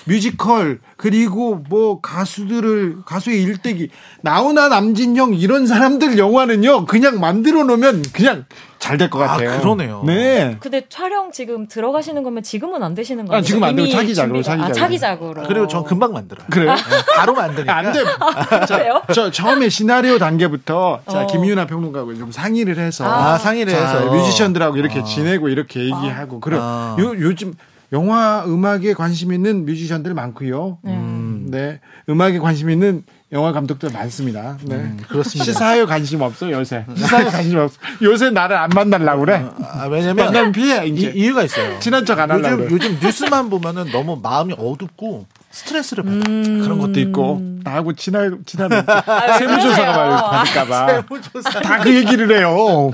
뮤지컬, 그리고 뭐, 가수들을, 가수의 일대기, 나훈아, 남진 형, 이런 사람들 영화는요, 그냥 만들어 놓으면 그냥 잘 될것 아, 같아요. 그러네요. 네. 근데 촬영 지금 들어가시는 거면 지금은 안 되시는 거 아? 지금 안 돼요. 차기작으로, 준비가- 아, 차기작으로. 차기작으로. 그리고 전 금방 만들어요. 그래요? 네, 바로 만드니까. 안 돼. 그래요? 저 처음에 시나리오 단계부터 자 어. 김유나 평론가하고 좀 상의를 해서 아, 상의를 자, 해서 뮤지션들하고 이렇게 지내고 이렇게 얘기하고 그래 아. 요 요즘 영화 음악에 관심 있는 뮤지션들 많고요. 음, 네 음악에 관심 있는 영화 감독들 많습니다. 네 그렇습니다. 시사에 관심 없어 요새 시사에 관심 없어 요새 나를 안 만나려고 그래. 아, 왜냐면 만나면 피해 이, 이제 이 유가 있어요. 친한 척 안 하려고 요즘, 그래. 요즘 뉴스만 보면은 너무 마음이 어둡고 스트레스를 받아. 음. 그런 것도 있고 나하고 친한 친한 아, 세무조사가 그러세요. 받을까봐 다 그 얘기를 해요.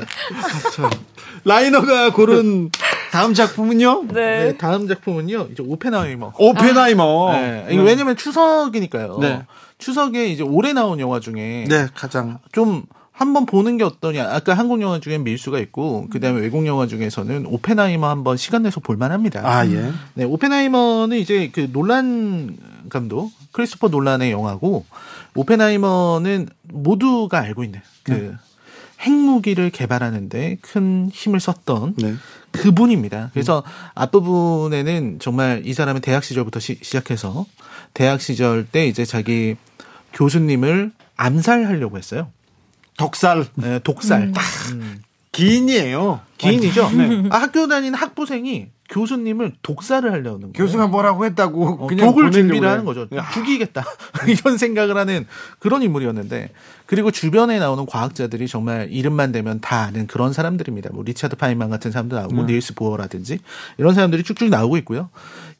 자, 라이너가 고른 다음 작품은요? 네. 네, 다음 작품은요. 이제 오펜하이머. 오펜하이머. 네, 이거 왜냐면 추석이니까요. 네. 추석에 이제 올해 나온 영화 중에 네, 가장 좀 한번 보는 게 어떠냐. 아까 한국 영화 중에 밀수가 있고 그다음에 외국 영화 중에서는 오펜하이머 한번 시간 내서 볼 만합니다. 아 예. 네, 오펜하이머는 이제 그 놀란 감독, 크리스토퍼 놀란의 영화고, 오펜하이머는 모두가 알고 있는 그 핵무기를 개발하는데 큰 힘을 썼던 네. 그분입니다. 그래서 앞부분에는 정말 이 사람은 대학 시절부터 시, 작해서 대학 시절 때 이제 자기 교수님을 암살하려고 했어요. 덕살 네, 독살. 음. 기인이에요. 기인이죠. 네. 아, 학교 다니는 학부생이 교수님을 독살을 하려는 거예요. 교수가 뭐라고 했다고 어, 그냥 독을 보내려고 준비를. 하는 거죠. 죽이겠다. 이런 생각을 하는 그런 인물이었는데 그리고 주변에 나오는 과학자들이 정말 이름만 대면 다 아는 그런 사람들입니다. 뭐 리차드 파인만 같은 사람도 나오고 음. 닐스 보어라든지 이런 사람들이 쭉쭉 나오고 있고요.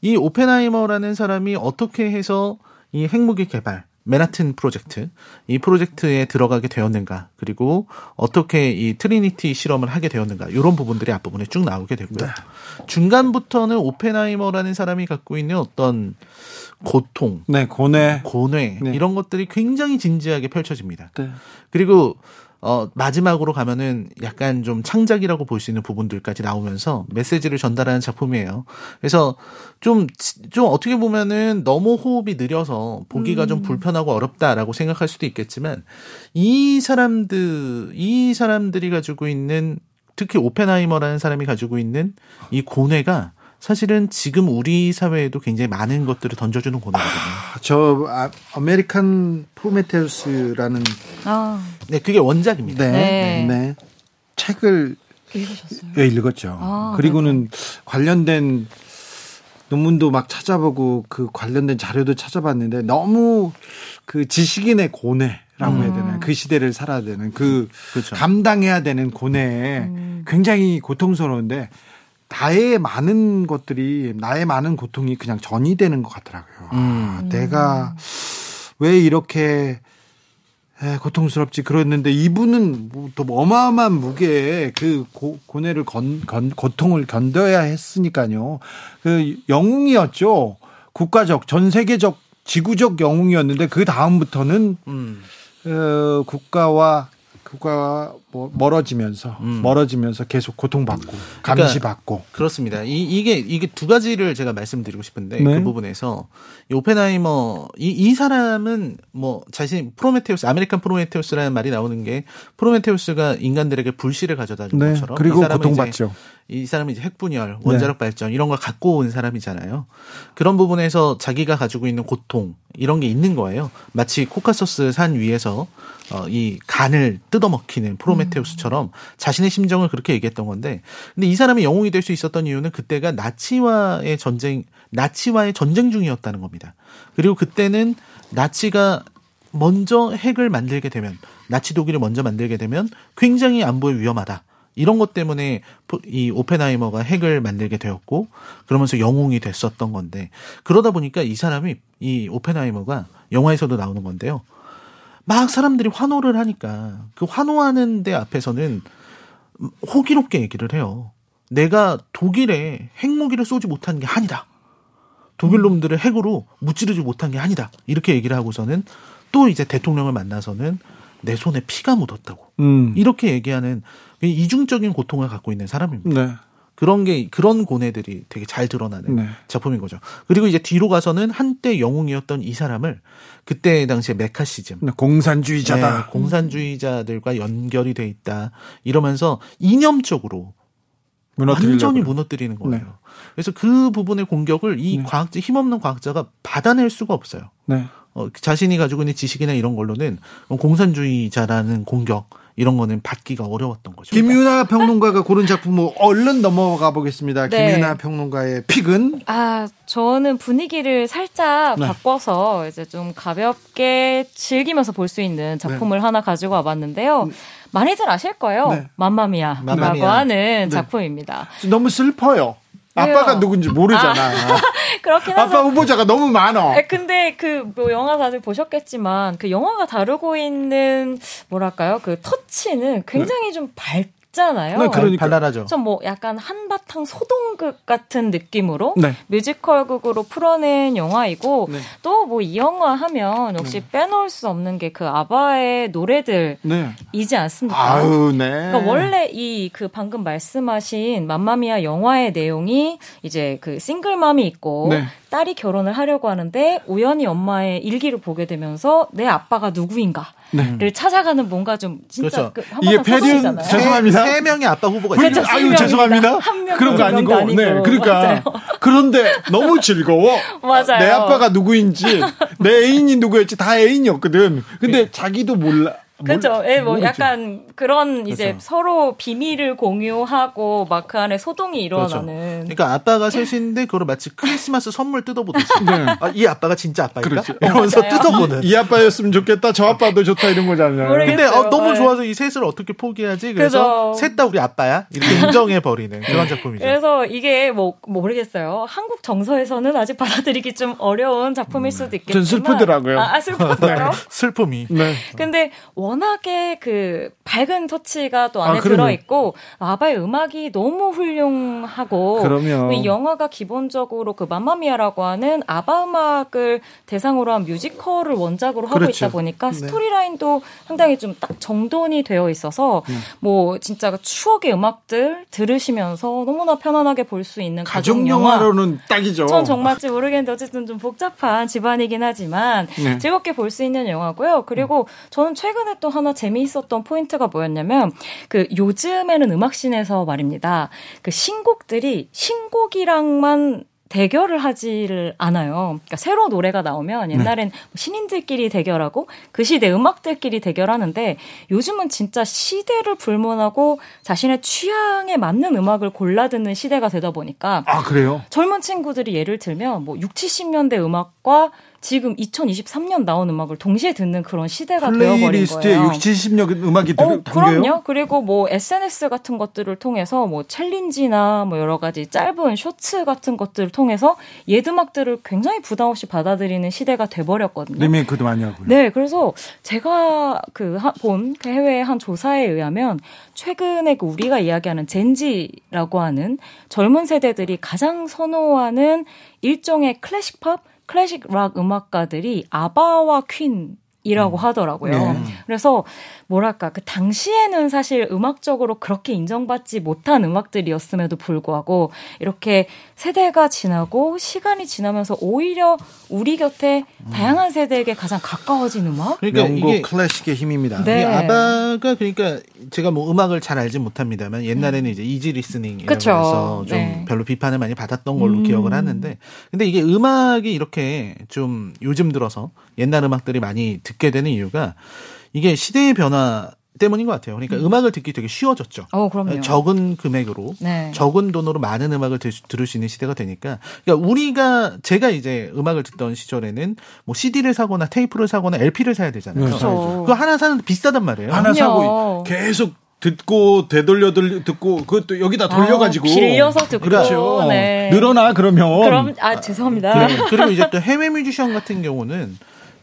이 오펜하이머라는 사람이 어떻게 해서 이 핵무기 개발 맨하튼 프로젝트 이 프로젝트에 들어가게 되었는가 그리고 어떻게 이 트리니티 실험을 하게 되었는가 이런 부분들이 앞부분에 쭉 나오게 되고요. 네. 중간부터는 오펜하이머라는 사람이 갖고 있는 어떤 고통, 네, 고뇌. 고뇌 네. 이런 것들이 굉장히 진지하게 펼쳐집니다. 네. 그리고 어 마지막으로 가면은 약간 좀 창작이라고 볼 수 있는 부분들까지 나오면서 메시지를 전달하는 작품이에요. 그래서 좀 좀 어떻게 보면은 너무 호흡이 느려서 보기가 좀 불편하고 어렵다라고 생각할 수도 있겠지만 이 사람들 이 사람들이 가지고 있는 특히 오펜하이머라는 사람이 가지고 있는 이 고뇌가 사실은 지금 우리 사회에도 굉장히 많은 것들을 던져주는 고뇌거든요. 저 아, 아메리칸 프로메테우스라는 아, 네, 그게 원작입니다. 네, 네. 네. 책을 읽으셨어요? 예, 읽었죠. 아, 그리고는 관련된 논문도 막 찾아보고 그 관련된 자료도 찾아봤는데 너무 그 지식인의 고뇌 라고 해야 되나 그 시대를 살아야 되는 그 그렇죠. 감당해야 되는 고뇌에 굉장히 고통스러운데 나의 많은 것들이 나의 많은 고통이 그냥 전이 되는 것 같더라고요. 아, 내가 왜 이렇게 에, 고통스럽지 그랬는데 이분은 뭐 또 어마어마한 무게의 그 고, 고뇌를 건, 건, 고통을 견뎌야 했으니까요. 그 영웅이었죠. 국가적, 전 세계적, 지구적 영웅이었는데 그 다음부터는 음. 어, 국가와 국가와 뭐 멀어지면서 음. 멀어지면서 계속 고통받고 감시받고 그렇습니다. 이, 이게 이게 두 가지를 제가 말씀드리고 싶은데 네. 그 부분에서 이 오펜하이머 이, 이 사람은 뭐 자신 프로메테우스 아메리칸 프로메테우스라는 말이 나오는 게 프로메테우스가 인간들에게 불씨를 가져다 준 네, 것처럼 그리고 고통받죠. 이 사람은 이제 핵분열, 원자력 발전 이런 걸 갖고 온 사람이잖아요. 그런 부분에서 자기가 가지고 있는 고통 이런 게 있는 거예요. 마치 코카서스 산 위에서 어, 이 간을 뜯어먹히는 프로메테우스처럼 자신의 심정을 그렇게 얘기했던 건데, 근데 이 사람이 영웅이 될 수 있었던 이유는 그때가 나치와의 전쟁, 나치와의 전쟁 중이었다는 겁니다. 그리고 그때는 나치가 먼저 핵을 만들게 되면, 나치 독일을 먼저 만들게 되면 굉장히 안보에 위험하다. 이런 것 때문에 포- 이 오펜하이머가 핵을 만들게 되었고 그러면서 영웅이 됐었던 건데 그러다 보니까 이 사람이 이 오펜하이머가 영화에서도 나오는 건데요. 막 사람들이 환호를 하니까 그 환호하는 데 앞에서는 호기롭게 얘기를 해요. 내가 독일에 핵무기를 쏘지 못한 게 한이다. 독일 놈들을 핵으로 무찌르지 못한 게 아니다. 이렇게 얘기를 하고서는 또 이제 대통령을 만나서는 내 손에 피가 묻었다고. 음. 이렇게 얘기하는 이중적인 고통을 갖고 있는 사람입니다. 네. 그런 게 그런 고뇌들이 되게 잘 드러나는 네. 작품인 거죠. 그리고 이제 뒤로 가서는 한때 영웅이었던 이 사람을 그때 당시에 메카시즘 네, 공산주의자다. 네, 공산주의자들과 연결이 돼 있다 이러면서 이념적으로 무너뜨리려고 완전히. 무너뜨리는 거예요. 네. 그래서 그 부분의 공격을 이 과학자 힘없는 과학자가 받아낼 수가 없어요. 네. 어, 자신이 가지고 있는 지식이나 이런 걸로는 공산주의자라는 공격 이런 거는 받기가 어려웠던 거죠. 김윤아 평론가가 고른 작품을 얼른 넘어가 보겠습니다. 네. 김윤아 평론가의 픽은 아, 저는 분위기를 살짝 네. 바꿔서 이제 좀 가볍게 즐기면서 볼 수 있는 작품을 하나 가지고 와봤는데요. 많이들 아실 거예요. 네. 맘마미아라고 맘마미아. 하는 작품입니다. 너무 슬퍼요. 아빠가 누군지 모르잖아. 그렇긴 아빠 하죠. 후보자가 너무 많아. 에, 근데 그 뭐 영화 다들 보셨겠지만 그 영화가 다루고 있는 뭐랄까요 그 터치는 굉장히 좀 밝 잖아요. 네, 그러니까. 발랄하죠. 좀뭐 약간 한바탕 소동극 같은 느낌으로 네. 뮤지컬극으로 풀어낸 영화이고 네. 또뭐 이 영화 하면 역시 빼놓을 수 없는 게 그 아바의 노래들이지 네. 않습니까? 아유, 네. 그러니까 원래 이 그 방금 말씀하신 맘마미아 영화의 내용이 이제 그 싱글맘이 있고 네. 딸이 결혼을 하려고 하는데 우연히 엄마의 일기를 보게 되면서 내 아빠가 누구인가를 찾아가는 뭔가 좀 진짜 그렇죠. 그 이게 패륜. 죄송- 죄송합니다. 세, 세 명의 아빠 후보가 그렇죠. 있어요. 세 아유. 죄송합니다. 한 명, 그런 거두 명도 아니고, 아니고. 네 그러니까 맞아요. 그런데 너무 즐거워. 맞아요. 내 아빠가 누구인지 내 애인이 누구였지 다 애인이었거든. 근데 자기도 몰라. 그렇죠. 몰- 예, 뭐. 약간 그런 이제 그렇죠. 서로 비밀을 공유하고 막 그 안에 소동이 그렇죠. 일어나는. 그러니까 아빠가 셋인데 그걸 마치 크리스마스 선물 뜯어보듯이. 네. 아, 이 아빠가 진짜 아빠일까? 그렇지. 이러면서 맞아요. 뜯어보는. 이 아빠였으면 좋겠다. 저 아빠도 좋다 이런 거잖아요. 모르겠- 근데 어, 너무 네. 좋아서 이 셋을 어떻게 포기하지? 그래서. 셋 다 우리 아빠야 이렇게 인정해 버리는 그런 작품이죠. 그래서 이게 뭐 모르겠어요. 한국 정서에서는 아직 받아들이기 좀 어려운 작품일 수도 있겠지만. 전 슬프더라고요. 아, 아, 슬펐어요? 슬픔이. 네. 근데 워낙에 그 밝은 터치가 또 안에 아, 그럼요. 들어 있고 아바의 음악이 너무 훌륭하고 그럼요. 이 영화가 기본적으로 그 맘마미아라고 하는 아바 음악을 대상으로 한 뮤지컬을 원작으로 하고 그렇죠. 있다 보니까 네. 스토리라인도 상당히 좀 딱 정돈이 되어 있어서 네. 뭐 진짜 추억의 음악들 들으시면서 너무나 편안하게 볼 수 있는 가족, 가족 영화. 영화로는 딱이죠. 전 정말지 모르겠는데 어쨌든 좀 복잡한 집안이긴 하지만 네. 즐겁게 볼 수 있는 영화고요. 그리고 저는 최근에 또 하나 재미있었던 포인트가 뭐였냐면 그 요즘에는 음악씬에서 말입니다. 그 신곡들이 신곡이랑만 대결을 하지를 않아요. 그러니까 새로 노래가 나오면 옛날엔 신인들끼리 대결하고 그 시대 음악들끼리 대결하는데 요즘은 진짜 시대를 불문하고 자신의 취향에 맞는 음악을 골라 듣는 시대가 되다 보니까 아 그래요? 젊은 친구들이 예를 들면 뭐 6, 70년대 음악과 지금 2023년 나온 음악을 동시에 듣는 그런 시대가 되어버린 거예요. 6, 70년 음악이 어, 들- 담겨요? 그럼요. 그리고 뭐 SNS 같은 것들을 통해서 뭐 챌린지나 뭐 여러 가지 짧은 쇼츠 같은 것들을 통해서 옛 음악들을 굉장히 부담 없이 받아들이는 시대가 돼버렸거든요. 리메이크도 많이 하고요. 네, 그래서 제가 그본 그 해외 한 조사에 의하면 최근에 그 우리가 이야기하는 젠지라고 하는 젊은 세대들이 가장 선호하는 일종의 클래식 팝, 클래식 락 음악가들이 아바와 퀸 이라고 하더라고요. 네. 그래서 뭐랄까 그 당시에는 사실 음악적으로 그렇게 인정받지 못한 음악들이었음에도 불구하고 이렇게 세대가 지나고 시간이 지나면서 오히려 우리 곁에 다양한 세대에게 가장 가까워진 음악? 그러니까 영국 이게 클래식의 힘입니다. 네. 이 아바가 그러니까 제가 뭐 음악을 잘 알진 못합니다만 옛날에는 이제 easy listening이라고 그쵸. 해서 좀 네. 별로 비판을 많이 받았던 걸로 음. 기억을 하는데 근데 이게 음악이 이렇게 좀 요즘 들어서 옛날 음악들이 많이 듣게 되는 이유가 이게 시대의 변화 때문인 것 같아요. 그러니까 음악을 듣기 되게 쉬워졌죠. 어, 그럼요. 적은 금액으로 네. 적은 돈으로 많은 음악을 들, 들을 수 있는 시대가 되니까 그러니까 우리가 제가 이제 음악을 듣던 시절에는 뭐 CD를 사거나 테이프를 사거나 LP를 사야 되잖아요. 네, 그렇죠. 그거 하나 사는 데 비싸단 말이에요. 하나. 사고 계속 듣고 되돌려 들 듣고 그것도 여기다 돌려가지고 아, 빌려서 듣고 그렇죠. 네. 늘어나 그러면 그럼 아 죄송합니다. 그리고, 그리고 이제 또 해외 뮤지션 같은 경우는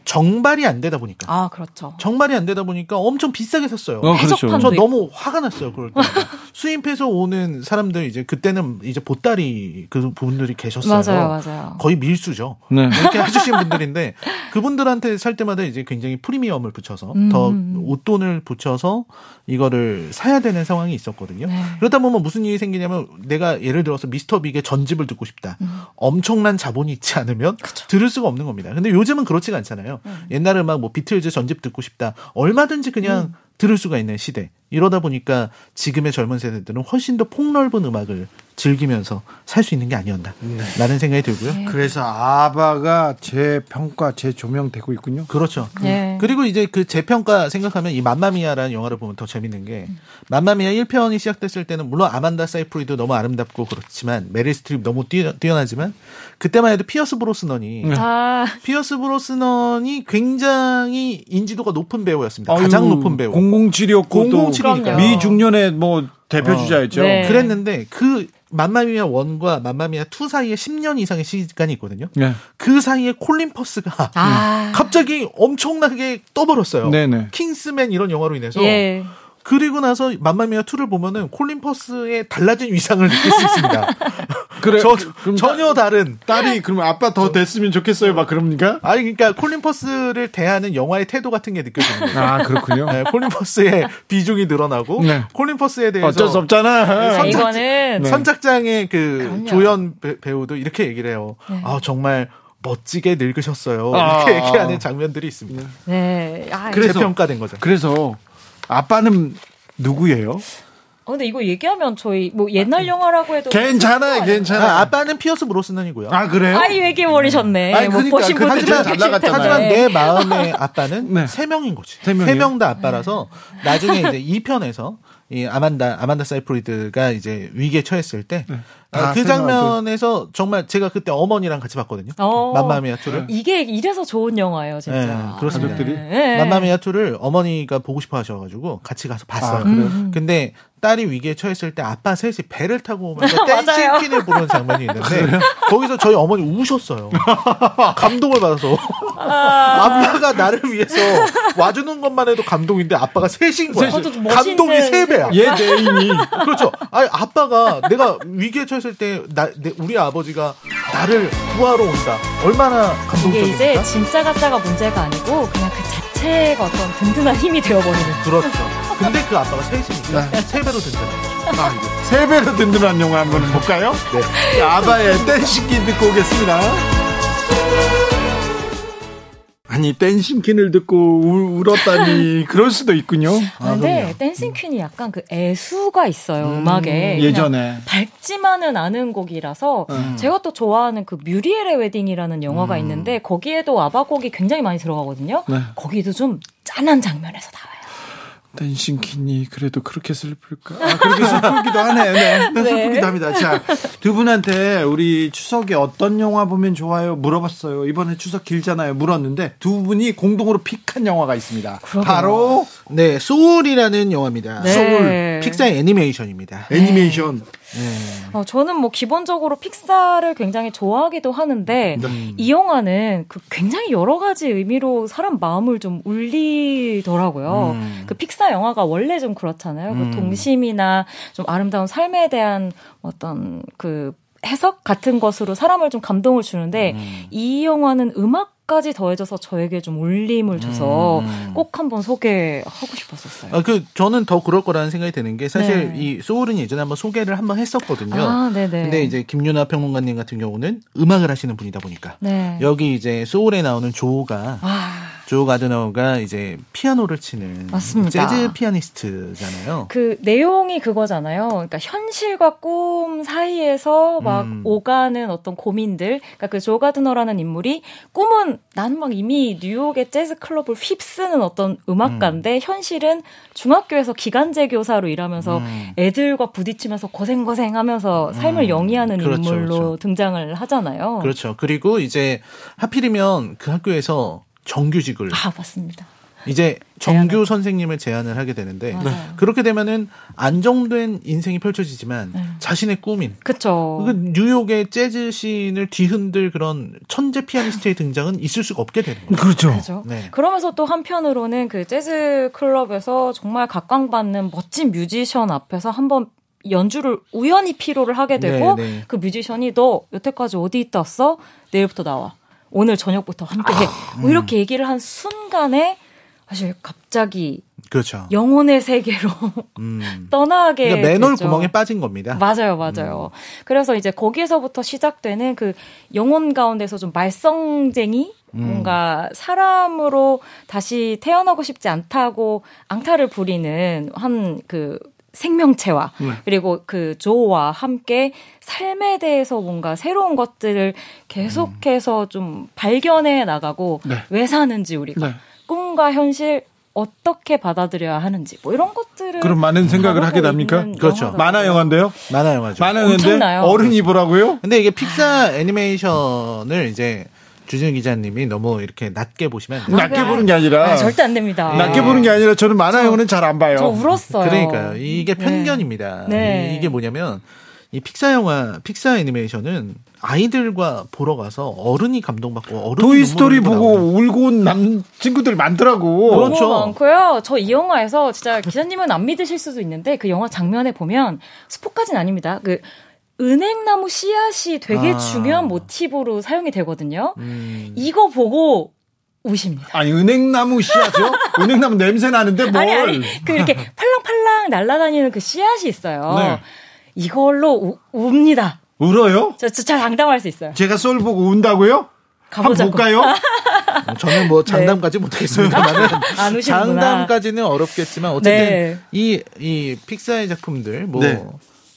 정발이 안 되다 보니까 아 그렇죠. 정발이 안 되다 보니까 엄청 비싸게 샀어요. 어, 그렇죠. 저. 너무 화가 났어요. 그럴 때 수입해서 오는 사람들 이제 그때는 이제 보따리 그 분들이 계셨어요. 맞아요, 맞아요. 거의 밀수죠. 네. 이렇게 해주신 분들인데 그분들한테 살 때마다 이제 굉장히 프리미엄을 붙여서 음. 더 웃돈을 붙여서 이거를 사야 되는 상황이 있었거든요. 네. 그러다 보면 무슨 일이 생기냐면 내가 예를 들어서 미스터 빅의 전집을 듣고 싶다. 음. 엄청난 자본이 있지 않으면 들을 수가 없는 겁니다. 근데 요즘은 그렇지가 않잖아요. 음. 옛날 음악 뭐 비틀즈 전집 듣고 싶다. 얼마든지 그냥 들을 수가 있는 시대. 이러다 보니까 지금의 젊은 세대들은 훨씬 더 폭넓은 음악을 즐기면서 살 수 있는 게 아니었나. 라는 생각이 들고요. 네. 그래서 아바가 재평가 재조명되고 있군요. 그렇죠. 네. 그리고 이제 그 재평가 생각하면 이 맘마미아라는 영화를 보면 더 재밌는 게 맘마미아 1편이 시작됐을 때는 물론 아만다 사이프리드도 너무 아름답고 그렇지만 메릴 스트립 너무 뛰어, 뛰어나지만 그때만 해도 피어스 브로스넌이 아 피어스 브로스넌이 굉장히 인지도가 높은 배우였습니다. 가장 아유, 높은 배우. 007이었고 또 007이니까. 미중년의 뭐 대표 주자였죠. 네. 그랬는데 그 맘마미아 1과 맘마미아 2 사이에 10년 이상의 시간이 있거든요. 네. 그 사이에 콜린 퍼스가 아. 갑자기 엄청나게 떠버렸어요. 네네. 킹스맨 이런 영화로 인해서. 예. 그리고 나서 맘마미아 2를 보면은 콜린 퍼스의 달라진 위상을 느낄 수 있습니다. 그래. 저, 그럼 전혀 다른. 딸이 그러면 아빠 더 됐으면 좋겠어요. 막 그럽니까? 아니 그러니까 콜린 퍼스를 대하는 영화의 태도 같은 게 느껴지는 거예요. 아 그렇군요. 네, 콜린 퍼스의 비중이 늘어나고 네. 콜린 퍼스에 대해서 어쩔 수 없잖아. 아, 선착- 이거는 네. 선착장의 그 그럼요. 조연 배, 배우도 이렇게 얘기를 해요. 네. 아 정말 멋지게 늙으셨어요. 아. 이렇게 얘기하는 장면들이 있습니다. 네. 아, 그래서- 재평가된 거죠. 그래서 아빠는 누구예요? 어, 근데 이거 얘기하면 저희 뭐 옛날 영화라고 해도 괜찮아요, 괜찮아. 아, 아빠는 피어스 브로스넌이고요. 아 그래요? 아이 얘기해 버리셨네. 아니, 못 그러니까 보신 그 분들 하지만 잘 나갔잖아요. 하지만 내 마음의 아빠는 네. 세 명인 거지. 세 명 다 아빠라서 나중에 이제 2편에서 이 아만다 아만다 사이프리드가 이제 위기에 처했을 때다 아, 그 장면에서 정말 제가 그때 어머니랑 같이 봤거든요. 어. 맘마미아 2를. 이게 이래서 좋은 영화예요, 진짜. 네, 그렇습니다. 가족들이? 네. 맘마미아 2를 어머니가 보고 싶어 하셔 가지고 같이 가서 봤어요. 아, 그래요? 음. 근데 딸이 위기에 처했을 때 아빠 셋이 배를 타고 오면서 맞아요. 댄싱 퀸을 부르는 장면이 있는데 거기서 저희 어머니 우셨어요. 감동을 받아서 아빠가 나를 위해서 와주는 것만 해도 감동인데 아빠가 셋인 거야. 어, 감동이 세 배야. 얘 내인이 그렇죠. 아니 아빠가 내가 위기에 처 했을 때 나, 내- 우리 아버지가 나를 구하러 온다. 얼마나 이게 감동적입니까? 이제 진짜 가짜가 문제가 아니고 그냥 그 자체가 어떤 든든한 힘이 되어버리는. 그렇죠. 근데 그 아빠가 셋이니까 네. 세 배로 든든한. 아, 이거 세 배로 든든한 영화 한번 볼까요? 네. 아바의 댄시기 듣고 오겠습니다. 아니 댄싱 퀸을 듣고 울, 울었다니 그럴 수도 있군요. 아, 근데 댄싱 퀸이 약간 그 애수가 있어요 음, 악에 예전에 밝지만은 않은 곡이라서 음. 제가 또 좋아하는 그 뮤리엘의 웨딩이라는 영화가 음. 있는데 거기에도 아바 곡이 굉장히 많이 들어가거든요. 네. 거기도 좀 짠한 장면에서 나와요. 댄싱퀸이 그래도 그렇게 슬플까? 아, 그렇게 슬프기도 하네. 네. 네. 슬프기도 합니다. 자, 두 분한테 우리 추석에 어떤 영화 보면 좋아요? 물어봤어요. 이번에 추석 길잖아요. 물었는데 두 분이 공동으로 pick한 영화가 있습니다. 그러게요. 바로 네, 소울이라는 영화입니다. 네. 소울 픽사의 애니메이션입니다. 애니메이션. 네. 어, 저는 뭐 기본적으로 픽사를 굉장히 좋아하기도 하는데 음. 이 영화는 그 굉장히 여러 가지 의미로 사람 마음을 좀 울리더라고요. 음. 그 픽사 영화가 원래 좀 그렇잖아요. 그 음. 그 동심이나 좀 아름다운 삶에 대한 어떤 그 해석 같은 것으로 사람을 좀 감동을 주는데 음. 이 영화는 음악 까지 더해져서 저에게 좀 울림을 줘서 음. 꼭 한번 소개하고 싶었었어요. 아, 그 저는 더 그럴 거라는 생각이 드는 게 사실 네. 이 소울은 예전에 한번 소개를 한번 했었거든요. 아, 네네. 근데 이제 김윤아 평론가님 같은 경우는 음악을 하시는 분이다 보니까 네. 여기 이제 소울에 나오는 조가 아. 조 가드너가 이제 피아노를 치는 맞습니다. 재즈 피아니스트잖아요. 그 내용이 그거잖아요. 그러니까 현실과 꿈 사이에서 막 음. 오가는 어떤 고민들. 그러니까 그 조 가드너라는 인물이 꿈은 나는 막 이미 뉴욕의 재즈 클럽을 휩쓰는 어떤 음악가인데 음. 현실은 중학교에서 기간제 교사로 일하면서 음. 애들과 부딪히면서 고생고생하면서 삶을 음. 영위하는 그렇죠, 인물로 그렇죠. 등장을 하잖아요. 그렇죠. 그리고 이제 하필이면 그 학교에서 정규직을 아 맞습니다. 이제 정규 제안을. 선생님을 제안을 하게 되는데 맞아요. 그렇게 되면은 안정된 인생이 펼쳐지지만 네. 자신의 꿈인 그쵸. 그 뉴욕의 재즈 씬을 뒤흔들 그런 천재 피아니스트의 등장은 있을 수가 없게 되는 거죠. 그렇죠. 그렇죠. 네. 그러면서 또 한편으로는 그 재즈 클럽에서 정말 각광받는 멋진 뮤지션 앞에서 한번 연주를 우연히 피로를 하게 되고 네, 네. 그 뮤지션이 너 여태까지 어디 있다 왔어? 내일부터 나와. 오늘 저녁부터 함께 해. 아, 뭐 이렇게 음. 얘기를 한 순간에 사실 갑자기 그렇죠. 영혼의 세계로 음. 떠나게 그러니까 맨홀 구멍에 빠진 겁니다. 맞아요, 맞아요. 음. 그래서 이제 거기에서부터 시작되는 그 영혼 가운데서 좀 말썽쟁이 음. 뭔가 사람으로 다시 태어나고 싶지 않다고 앙탈을 부리는 한그 생명체와 네. 그리고 그 조와 함께 삶에 대해서 뭔가 새로운 것들을 계속해서 음. 좀 발견해 나가고 네. 왜 사는지 우리가 네. 꿈과 현실 어떻게 받아들여야 하는지 뭐 이런 것들을 그럼 많은 생각을 하게 됩니까? 그렇죠. 만화 영화인데요? 만화 영화죠. 만화 영화인데 어른이 보라고요? 근데 이게 픽사 애니메이션을 이제 주진 기자님이 너무 이렇게 낮게 보시면 안 낮게 보는 게 아니라 아, 절대 안 됩니다. 낮게 보는 게 아니라 저는 만화 영화는 잘 안 봐요. 저 울었어요. 그러니까요. 이게 네. 편견입니다. 네. 이, 게 뭐냐면 이 픽사 영화, 픽사 애니메이션은 아이들과 보러 가서 어른이 감동받고 어른이 토이 스토리 보고 울고 온 남 친구들 많더라고. 그렇죠. 너무 많고요. 저 이 영화에서 진짜 기자님은 안 믿으실 수도 있는데 그 영화 장면에 보면 스포까지는 아닙니다. 그 은행나무 씨앗이 되게 아. 중요한 모티브로 사용이 되거든요. 음. 이거 보고 우십니다. 아니 은행나무 씨앗이요? 은행나무 냄새 나는데 뭘? 아니 아니 그 이렇게 팔랑팔랑 날아다니는 그 씨앗이 있어요. 네. 이걸로 우, 웁니다. 울어요? 저잘 장담할 수 있어요. 제가 썰 보고 운다고요? 가보자고. 한번 볼까요? 저는 뭐 장담까지 네. 못하겠습니다만은 장담까지는 어렵겠지만 어쨌든 네. 이, 이 픽사의 작품들 뭐 네.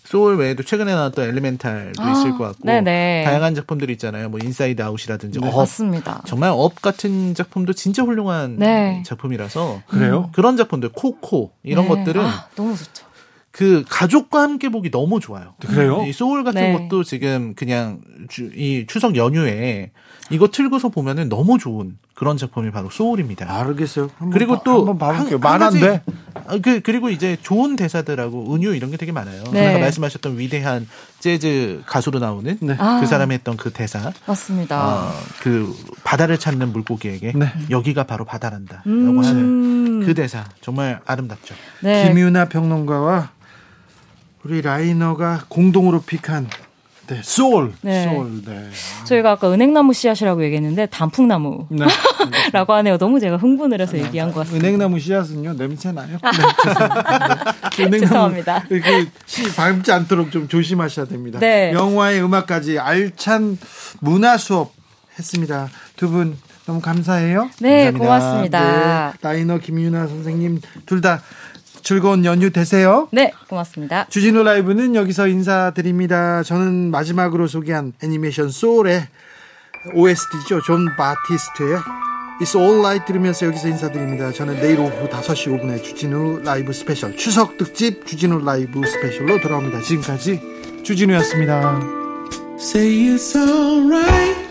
소울 외에도 최근에 나왔던 엘리멘탈도 아, 있을 것 같고 네네. 다양한 작품들이 있잖아요. 뭐 인사이드 아웃이라든지 네, 업 맞습니다. 정말 업 같은 작품도 진짜 훌륭한 네. 작품이라서 그래요? 그런 작품들 코코 이런 네. 것들은 아, 너무 좋죠. 그 가족과 함께 보기 너무 좋아요. 그래요? 이 소울 같은 네. 것도 지금 그냥 주, 이 추석 연휴에 이거 틀고서 보면은 너무 좋은 그런 작품이 바로 소울입니다. 알겠어요. 그리고 바, 또 한번 봐볼게요. 만한데. 아, 그 그리고 이제 좋은 대사들하고 은유 이런 게 되게 많아요. 네. 아까 말씀하셨던 위대한 재즈 가수로 나오는 네. 그 아. 사람이 했던 그 대사. 맞습니다. 어, 그 바다를 찾는 물고기에게 네. 여기가 바로 바다란다라고 음. 하는 그 대사 정말 아름답죠. 네. 김유나 평론가와 우리 라이너가 공동으로 픽한 네, 소울. 네. 소울. 네. 저희가 아까 은행나무 씨앗이라고 얘기했는데 단풍나무라고 네. 하네요. 너무 제가 흥분을 해서 얘기한 것 같습니다. 은행나무 씨앗은요 냄새 나요. 네, 은행나무, 죄송합니다. 그씨 밟지 않도록 좀 조심하셔야 됩니다. 네. 영화의 음악까지 알찬 문화 수업 했습니다. 두 분 너무 감사해요. 네, 감사합니다. 고맙습니다. 네, 라이너 김유나 선생님 둘 다 즐거운 연휴 되세요. 네, 고맙습니다. 주진우 라이브는 여기서 인사드립니다. 저는 마지막으로 소개한 애니메이션 소울의 OST죠. 존 바티스트의 It's All Right 들으면서 여기서 인사드립니다. 저는 내일 오후 5시 5분에 주진우 라이브 스페셜 추석 특집 주진우 라이브 스페셜로 돌아옵니다. 지금까지 주진우였습니다. Say it's alright